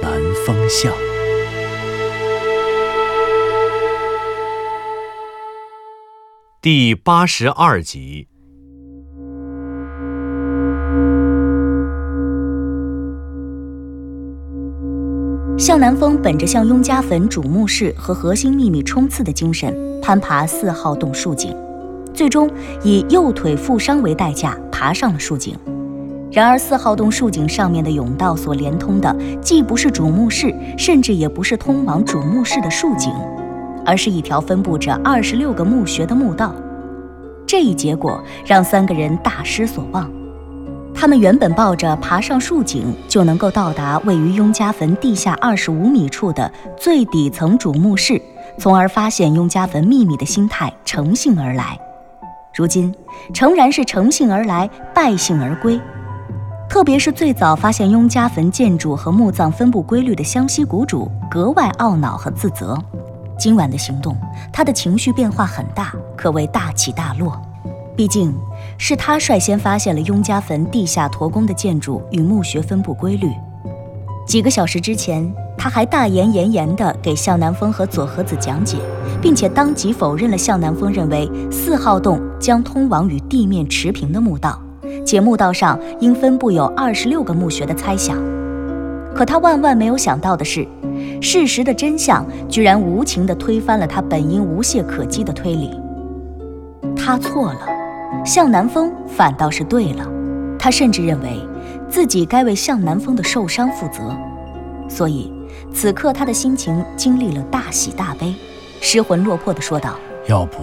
南风向》第八十二集。向南风本着向雍家坟主墓室和核心秘密冲刺的精神，攀爬四号洞竖井，最终以右腿负伤为代价爬上了竖井。然而，四号洞竖井上面的甬道所连通的，既不是主墓室，甚至也不是通往主墓室的竖井，而是一条分布着二十六个墓穴的墓道。这一结果让三个人大失所望。他们原本抱着爬上竖井就能够到达位于雍家坟地下二十五米处的最底层主墓室，从而发现雍家坟秘密的心态乘兴而来。如今诚然是乘兴而来，败兴而归。特别是最早发现雍家坟建筑和墓葬分布规律的湘西谷主，格外懊恼和自责。今晚的行动，他的情绪变化很大，可谓大起大落。毕竟，是他率先发现了雍家坟地下驼宫的建筑与墓穴分布规律。几个小时之前，他还大言炎炎地给向南风和左和子讲解，并且当即否认了向南风认为四号洞将通往与地面持平的墓道，且墓道上应分布有二十六个墓穴的猜想。可他万万没有想到的是，事实的真相居然无情地推翻了他本应无懈可击的推理。他错了。向南风反倒是对了，他甚至认为自己该为向南风的受伤负责，所以此刻他的心情经历了大喜大悲，失魂落魄地说道：“要不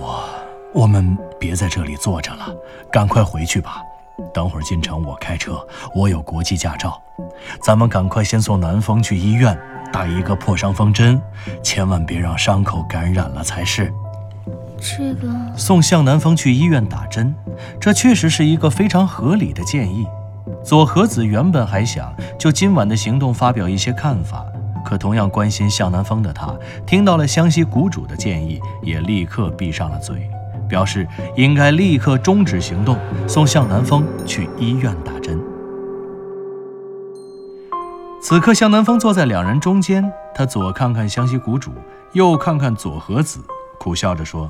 我们别在这里坐着了，赶快回去吧。等会儿进城我开车，我有国际驾照，咱们赶快先送南风去医院打一个破伤风针，千万别让伤口感染了才是。”这个送向南风去医院打针，这确实是一个非常合理的建议。左和子原本还想就今晚的行动发表一些看法，可同样关心向南风的他，听到了湘西谷主的建议，也立刻闭上了嘴，表示应该立刻终止行动，送向南风去医院打针。此刻，向南风坐在两人中间，他左看看湘西谷主，右看看左和子，苦笑着说。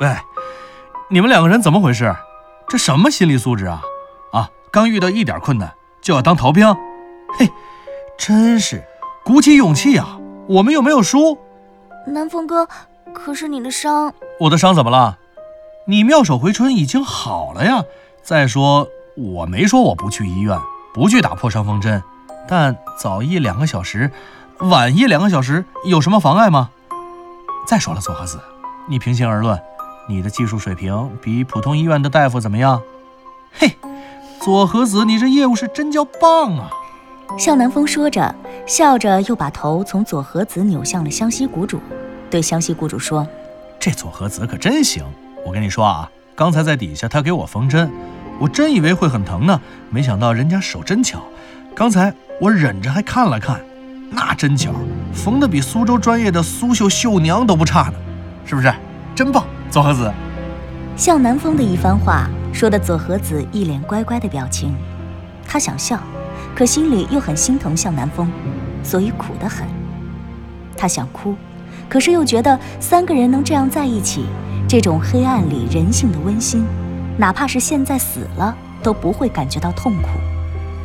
喂，你们两个人怎么回事？这什么心理素质啊？啊，刚遇到一点困难就要当逃兵？嘿，真是鼓起勇气呀！我们又没有输。南风哥，可是你的伤……我的伤怎么了？你妙手回春已经好了呀。再说我没说我不去医院，不去打破伤风针，但早一两个小时，晚一两个小时有什么妨碍吗？再说了，左和子，你平心而论。你的技术水平比普通医院的大夫怎么样？嘿，左和子，你这业务是真叫棒啊！向南风说着，笑着又把头从左和子扭向了湘西谷主，对湘西雇主说：“这左和子可真行！我跟你说啊，刚才在底下他给我缝针，我真以为会很疼呢，没想到人家手真巧。刚才我忍着还看了看，那针脚缝的比苏州专业的苏绣绣娘都不差呢，是不是？真棒！”左和子，向南风的一番话说的左和子一脸乖乖的表情，他想笑，可心里又很心疼向南风，所以苦得很。他想哭，可是又觉得三个人能这样在一起，这种黑暗里人性的温馨，哪怕是现在死了都不会感觉到痛苦，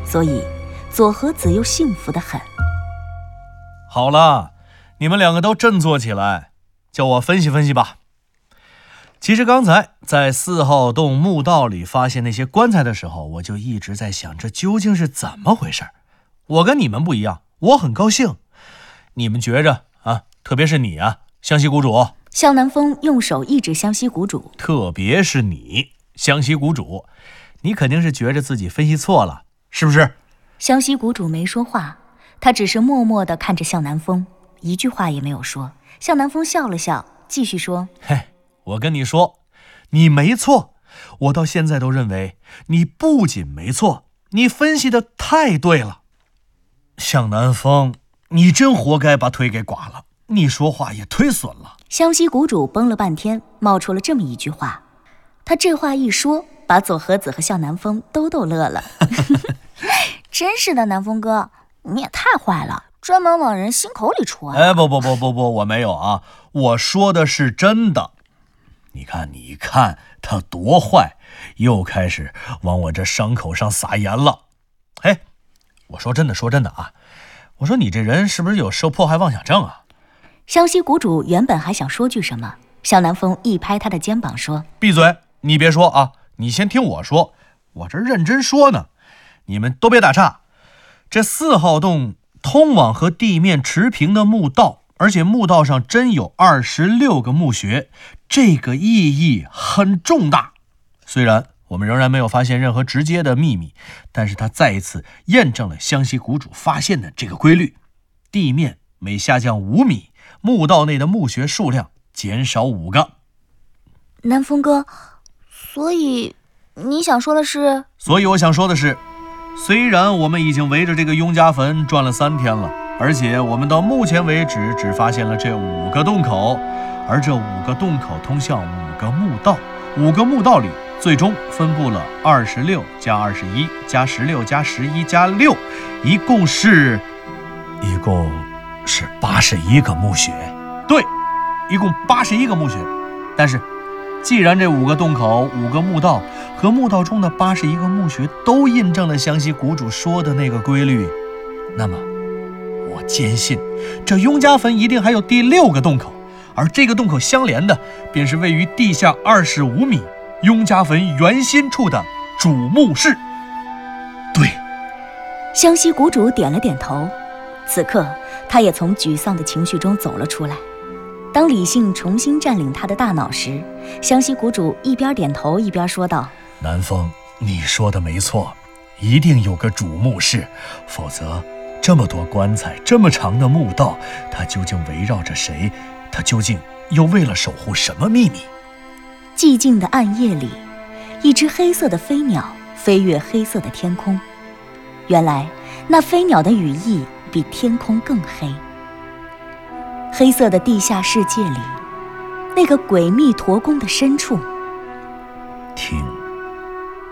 所以左和子又幸福的很。好了，你们两个都振作起来，叫我分析分析吧。其实刚才在四号洞墓道里发现那些棺材的时候，我就一直在想，这究竟是怎么回事？我跟你们不一样，我很高兴。你们觉着，特别是你啊，湘西谷主。向南风用手一指湘西谷主，特别是你，湘西谷主，你肯定是觉着自己分析错了，是不是？湘西谷主没说话，他只是默默地看着向南风，一句话也没有说。向南风笑了笑，继续说：“嘿，我跟你说，你没错。我到现在都认为你不仅没错，你分析的太对了。向南风，你真活该把腿给剐了。你说话也忒损了。”湘西谷主崩了半天，冒出了这么一句话。他这话一说，把左和子和向南风都逗乐了。真是的，南风哥，你也太坏了。专门往人心口里戳！哎，不不不不不，我没有啊，我说的是真的。你看，你看他多坏，又开始往我这伤口上撒盐了。哎，我说真的，说真的啊，我说你这人是不是有受迫害妄想症啊？湘西谷主原本还想说句什么，向南风一拍他的肩膀说：“闭嘴，你别说啊，你先听我说，我这认真说呢，你们都别打岔。这四号洞。”通往和地面持平的墓道，而且墓道上真有二十六个墓穴，这个意义很重大。虽然我们仍然没有发现任何直接的秘密，但是它再一次验证了湘西谷主发现的这个规律：地面每下降五米，墓道内的墓穴数量减少五个。南风哥，所以你想说的是？所以我想说的是。虽然我们已经围着这个雍家坟转了三天了，而且我们到目前为止只发现了这五个洞口，而这五个洞口通向五个墓道，五个墓道里最终分布了二十六加二十一加十六加十一加六，一共是，一共是八十一个墓穴。对，一共八十一个墓穴。但是，既然这五个洞口、五个墓道。和墓道中的八十一个墓穴都印证了湘西谷主说的那个规律，那么我坚信这雍家坟一定还有第六个洞口，而这个洞口相连的便是位于地下二十五米雍家坟圆心处的主墓室。对，湘西谷主点了点头，此刻他也从沮丧的情绪中走了出来。当理性重新占领他的大脑时，湘西谷主一边点头一边说道。南风，你说的没错，一定有个主墓室，否则这么多棺材，这么长的墓道，它究竟围绕着谁？它究竟又为了守护什么秘密？寂静的暗夜里，一只黑色的飞鸟飞越黑色的天空。原来，那飞鸟的羽翼比天空更黑。黑色的地下世界里，那个诡秘驼宫的深处，听。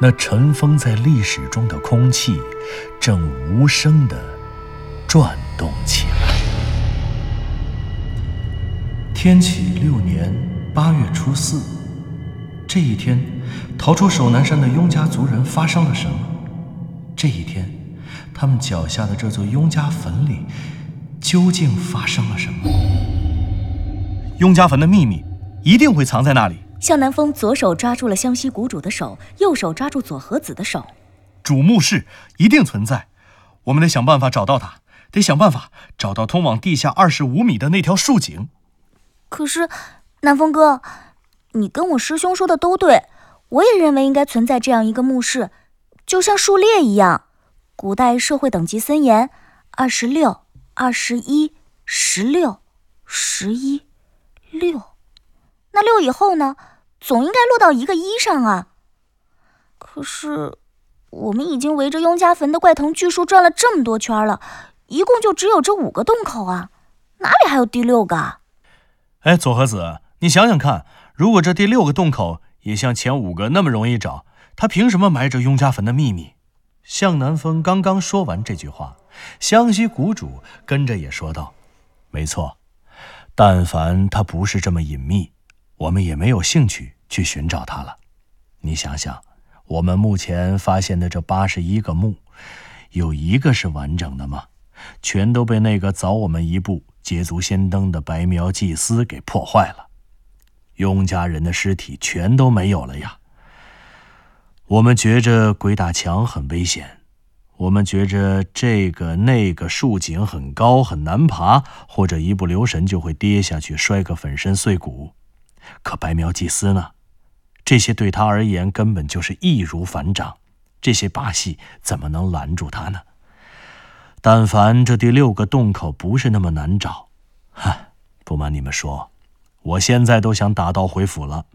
那尘封在历史中的空气，正无声的转动起来。天启六年八月初四，这一天，逃出守南山的雍家族人发生了什么？这一天，他们脚下的这座雍家坟里，究竟发生了什么？雍家坟的秘密一定会藏在那里。向南风左手抓住了湘西谷主的手，右手抓住左和子的手。主墓室一定存在，我们得想办法找到它，得想办法找到通往地下二十五米的那条竖井。可是，南风哥，你跟我师兄说的都对，我也认为应该存在这样一个墓室，就像数列一样，古代社会等级森严，二十六、二十一、十六、十一、六，那六以后呢？总应该落到一个一上啊！可是我们已经围着雍家坟的怪藤巨树转了这么多圈了，一共就只有这五个洞口啊，哪里还有第六个？哎，左和子，你想想看，如果这第六个洞口也像前五个那么容易找，他凭什么埋着雍家坟的秘密？向南风刚刚说完这句话，湘西谷主跟着也说道：“没错，但凡他不是这么隐秘，我们也没有兴趣。”去寻找他了。你想想，我们目前发现的这八十一个墓，有一个是完整的吗？全都被那个早我们一步捷足先登的白苗祭司给破坏了。雍家人的尸体全都没有了呀。我们觉着鬼打墙很危险，我们觉着这个那个竖井很高很难爬，或者一不留神就会跌下去摔个粉身碎骨。可白苗祭司呢？这些对他而言根本就是易如反掌，这些把戏怎么能拦住他呢？但凡这第六个洞口不是那么难找，哈，不瞒你们说，我现在都想打道回府了。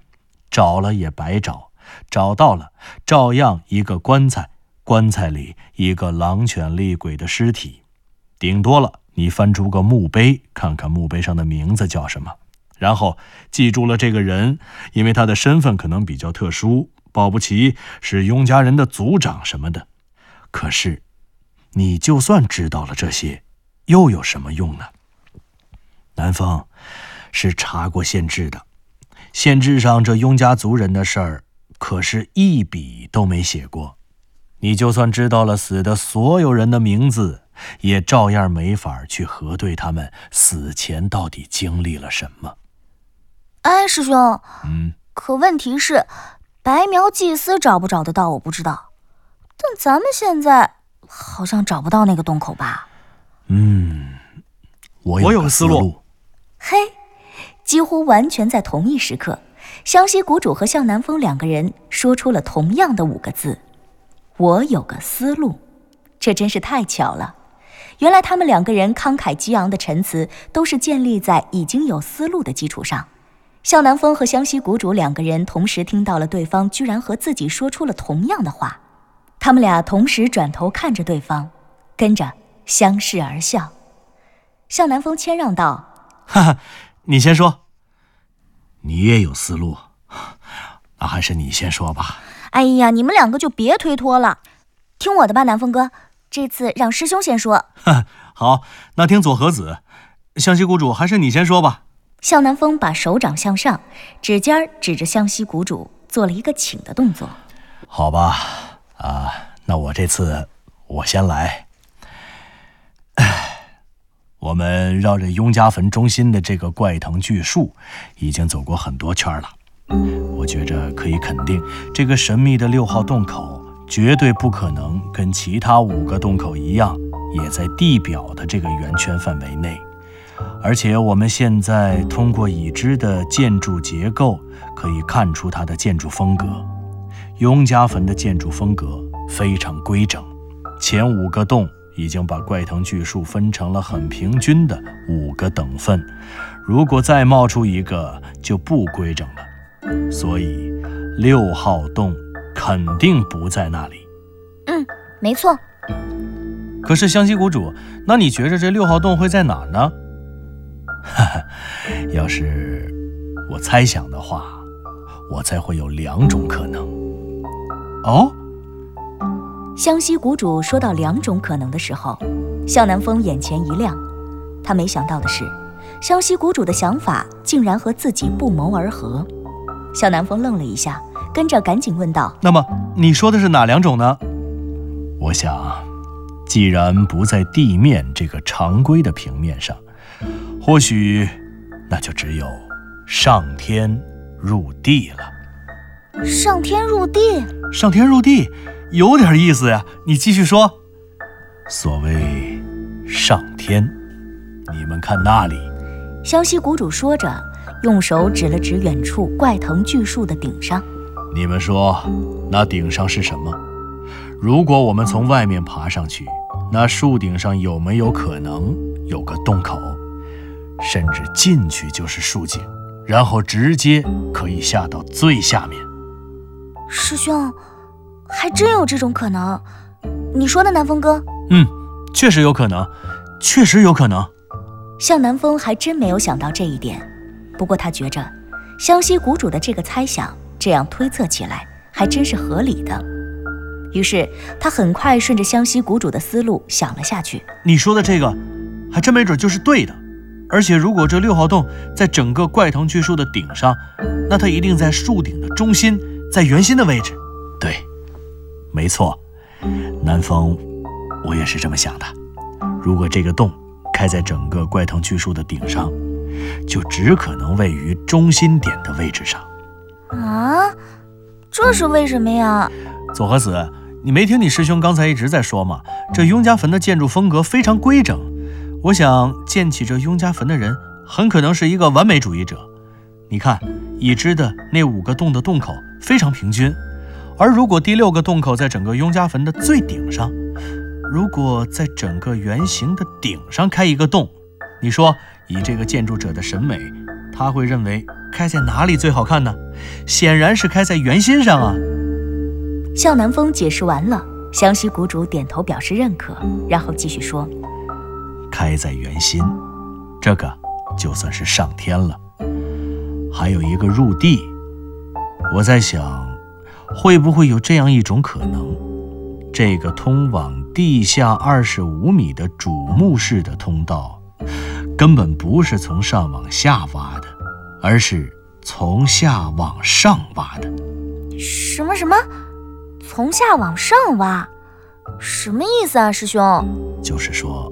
找了也白找，找到了照样一个棺材，棺材里一个狼犬厉鬼的尸体，顶多了你翻出个墓碑，看看墓碑上的名字叫什么，然后记住了这个人，因为他的身份可能比较特殊，保不齐是雍家人的族长什么的。可是，你就算知道了这些，又有什么用呢？南风是查过县志的。县志上这雍家族人的事儿，可是一笔都没写过。你就算知道了死的所有人的名字，也照样没法去核对他们死前到底经历了什么。哎，师兄，嗯，可问题是，白苗祭司找不找得到我不知道，但咱们现在好像找不到那个洞口吧？嗯，我有个思路。嘿。几乎完全在同一时刻，湘西谷主和向南风两个人说出了同样的五个字：“我有个思路。”这真是太巧了。原来他们两个人慷慨激昂的陈词，都是建立在已经有思路的基础上。向南风和湘西谷主两个人同时听到了对方居然和自己说出了同样的话，他们俩同时转头看着对方，跟着相视而笑。向南风谦让道：“哈哈。”你先说，你也有思路，那还是你先说吧。哎呀，你们两个就别推脱了，听我的吧，南风哥，这次让师兄先说。好，那听左和子，湘西谷主，还是你先说吧。向南风把手掌向上，指尖指着湘西谷主，做了一个请的动作。好吧，啊，那我这次我先来。我们绕着雍家坟中心的这个怪藤巨树，已经走过很多圈了。我觉着可以肯定，这个神秘的六号洞口绝对不可能跟其他五个洞口一样，也在地表的这个圆圈范围内。而且我们现在通过已知的建筑结构，可以看出它的建筑风格。雍家坟的建筑风格非常规整，前五个洞。已经把怪藤巨树分成了很平均的五个等份，如果再冒出一个就不规整了，所以六号洞肯定不在那里。嗯，没错。可是湘西谷主，那你觉着这六号洞会在哪儿呢？哈哈，要是我猜想的话，我猜会有两种可能。哦。湘西谷主说到两种可能的时候，向南风眼前一亮。他没想到的是，湘西谷主的想法竟然和自己不谋而合。向南风愣了一下，跟着赶紧问道：“那么你说的是哪两种呢？”我想，既然不在地面这个常规的平面上，或许那就只有上天入地了。上天入地？上天入地？有点意思呀，你继续说。所谓上天，你们看那里。湘西谷主说着，用手指了指远处怪藤巨树的顶上。你们说，那顶上是什么？如果我们从外面爬上去，那树顶上有没有可能有个洞口？甚至进去就是树井，然后直接可以下到最下面。师兄。还真有这种可能，你说的南风哥？嗯，确实有可能，确实有可能。向南风还真没有想到这一点，不过他觉着湘西谷主的这个猜想，这样推测起来还真是合理的。于是他很快顺着湘西谷主的思路想了下去。你说的这个，还真没准就是对的。而且如果这六号洞在整个怪藤巨树的顶上，那它一定在树顶的中心，在圆心的位置。对。没错，南风，我也是这么想的。如果这个洞开在整个怪藤巨树的顶上，就只可能位于中心点的位置上。啊，这是为什么呀？左和子，你没听你师兄刚才一直在说吗？这雍家坟的建筑风格非常规整，我想建起这雍家坟的人很可能是一个完美主义者。你看，已知的那五个洞的洞口非常平均。而如果第六个洞口在整个雍家坟的最顶上，如果在整个圆形的顶上开一个洞，你说以这个建筑者的审美，他会认为开在哪里最好看呢？显然是开在圆心上啊。向南风解释完了，湘西谷主点头表示认可，然后继续说：“开在圆心，这个就算是上天了。还有一个入地，我在想，会不会有这样一种可能？这个通往地下二十五米的主墓室的通道，根本不是从上往下挖的，而是从下往上挖的。什么什么？”从下往上挖，什么意思啊，师兄？就是说，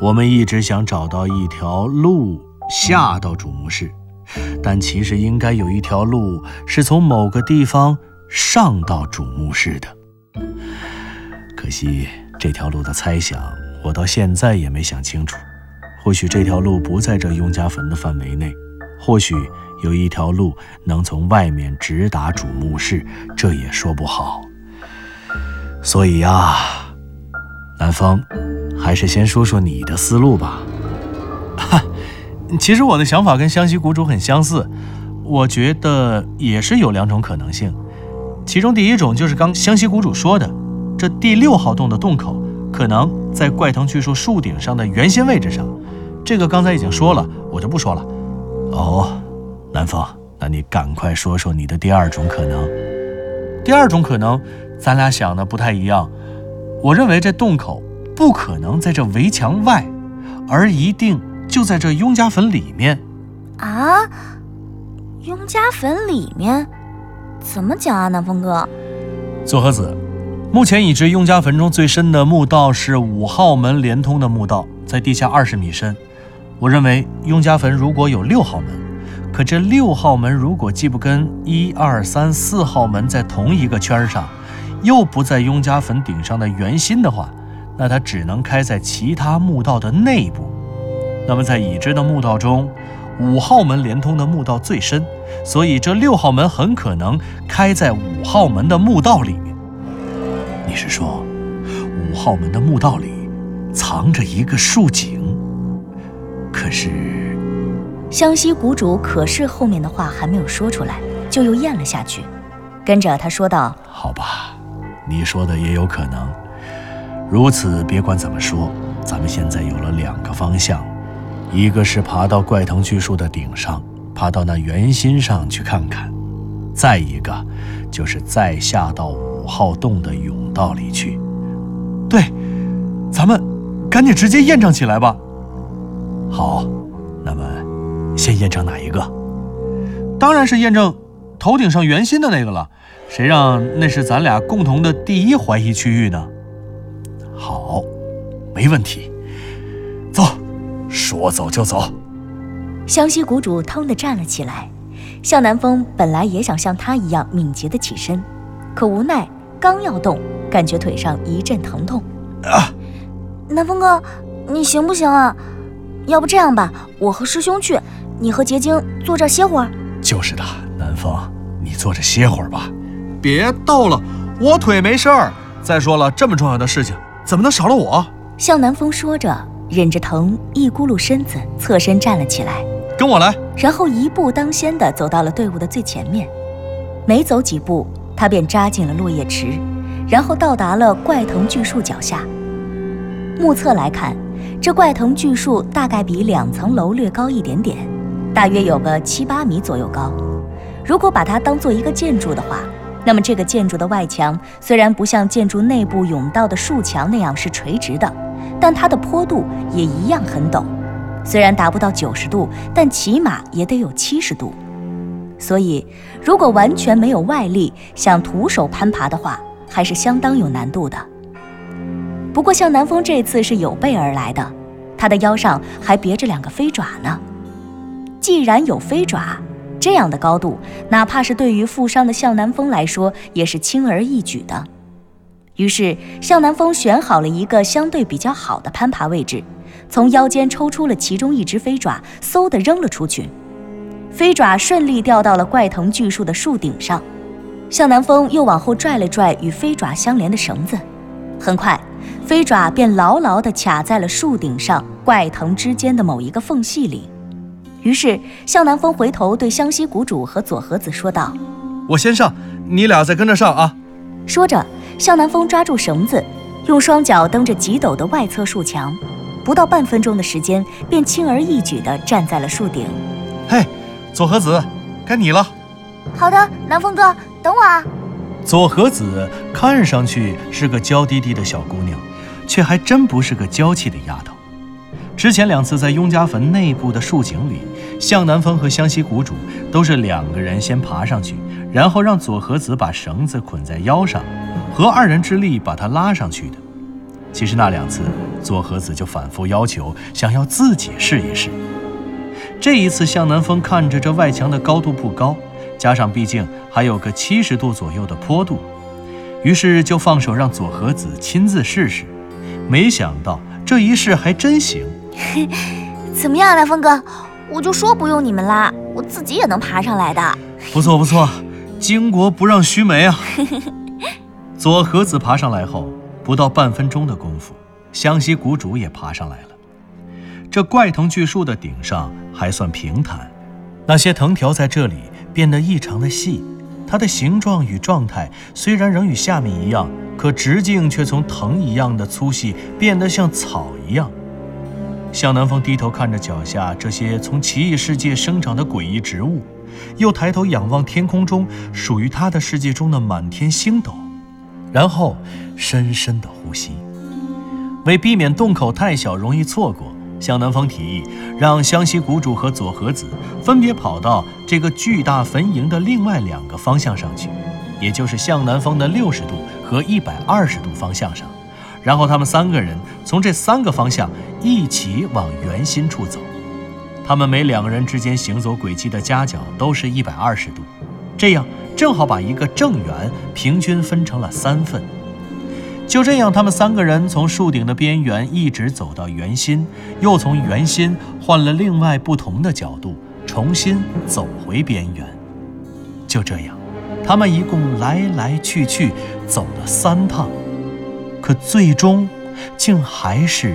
我们一直想找到一条路下到主墓室，但其实应该有一条路是从某个地方上到主墓室的。可惜这条路的猜想，我到现在也没想清楚。或许这条路不在这雍家坟的范围内，或许有一条路能从外面直达主墓室，这也说不好。所以呀，南风，还是先说说你的思路吧。哈，其实我的想法跟湘西谷主很相似，我觉得也是有两种可能性。其中第一种就是刚湘西谷主说的，这第六号洞的洞口可能在怪藤巨树树顶上的圆心位置上。这个刚才已经说了，我就不说了。哦，南风，那你赶快说说你的第二种可能。第二种可能。咱俩想的不太一样，我认为这洞口不可能在这围墙外，而一定就在这雍家坟里面。啊，雍家坟里面？怎么讲啊，南风哥？左和子，目前已知雍家坟中最深的墓道是五号门连通的墓道，在地下二十米深。我认为雍家坟如果有六号门，可这六号门如果既不跟一二三四号门在同一个圈上。又不在雍家坟顶上的圆心的话，那它只能开在其他墓道的内部。那么在已知的墓道中，五号门连通的墓道最深，所以这六号门很可能开在五号门的墓道里面。你是说，五号门的墓道里藏着一个竖井？可是，湘西谷主可是后面的话还没有说出来，就又咽了下去。跟着他说道：“好吧。”你说的也有可能，如此，别管怎么说，咱们现在有了两个方向，一个是爬到怪藤巨树的顶上，爬到那圆心上去看看；再一个，就是再下到五号洞的甬道里去。对，咱们赶紧直接验证起来吧。好，那么先验证哪一个？当然是验证头顶上圆心的那个了。谁让那是咱俩共同的第一怀疑区域呢？好，没问题。走，说走就走。湘西谷主腾地站了起来。向南风本来也想像他一样敏捷地起身，可无奈刚要动，感觉腿上一阵疼痛。啊！南风哥，你行不行啊？要不这样吧，我和师兄去，你和结晶坐这歇会儿。就是的，南风，你坐着歇会儿吧。别逗了，我腿没事儿。再说了，这么重要的事情，怎么能少了我？向南风说着，忍着疼，一咕噜身子，侧身站了起来。跟我来。然后一步当先的走到了队伍的最前面。没走几步，他便扎进了落叶池，然后到达了怪藤巨树脚下。目测来看，这怪藤巨树大概比两层楼略高一点点，大约有个七八米左右高。如果把它当做一个建筑的话，那么，这个建筑的外墙虽然不像建筑内部甬道的竖墙那样是垂直的，但它的坡度也一样很陡。虽然达不到九十度，但起码也得有七十度。所以，如果完全没有外力，想徒手攀爬的话，还是相当有难度的。不过，向南风这次是有备而来的，他的腰上还别着两个飞爪呢。既然有飞爪，这样的高度，哪怕是对于负伤的向南风来说，也是轻而易举的。于是，向南风选好了一个相对比较好的攀爬位置，从腰间抽出了其中一只飞爪，嗖地扔了出去。飞爪顺利掉到了怪藤巨树的树顶上。向南风又往后拽了拽与飞爪相连的绳子，很快，飞爪便牢牢地卡在了树顶上怪藤之间的某一个缝隙里。于是，向南风回头对湘西谷主和左和子说道：“我先上，你俩再跟着上啊。”说着，向南风抓住绳子，用双脚蹬着几陡的外侧树墙，不到半分钟的时间，便轻而易举地站在了树顶。嘿，左和子，该你了。好的，南风哥，等我啊。左和子看上去是个娇滴滴的小姑娘，却还真不是个娇气的丫头。之前两次在雍家坟内部的树井里，向南风和湘西谷主都是两个人先爬上去，然后让佐和子把绳子捆在腰上，合二人之力把他拉上去的。其实那两次，佐和子就反复要求想要自己试一试。这一次，向南风看着这外墙的高度不高，加上毕竟还有个七十度左右的坡度，于是就放手让佐和子亲自试试。没想到这一试还真行。怎么样，南风哥？我就说不用你们拉，我自己也能爬上来的。不错不错，巾帼不让须眉啊！左和子爬上来后，不到半分钟的功夫，湘西谷主也爬上来了。这怪藤巨树的顶上还算平坦，那些藤条在这里变得异常的细，它的形状与状态虽然仍与下面一样，可直径却从藤一样的粗细变得像草一样。向南风低头看着脚下这些从奇异世界生长的诡异植物，又抬头仰望天空中属于他的世界中的满天星斗，然后深深的呼吸。为避免洞口太小容易错过，向南风提议让湘西谷主和左和子分别跑到这个巨大坟茔的另外两个方向上去，也就是向南风的六十度和一百二十度方向上。然后他们三个人从这三个方向一起往圆心处走，他们每两个人之间行走轨迹的夹角都是一百二十度，这样正好把一个正圆平均分成了三份。就这样，他们三个人从树顶的边缘一直走到圆心，又从圆心换了另外不同的角度，重新走回边缘。就这样，他们一共来来去去走了三趟。可最终，竟还是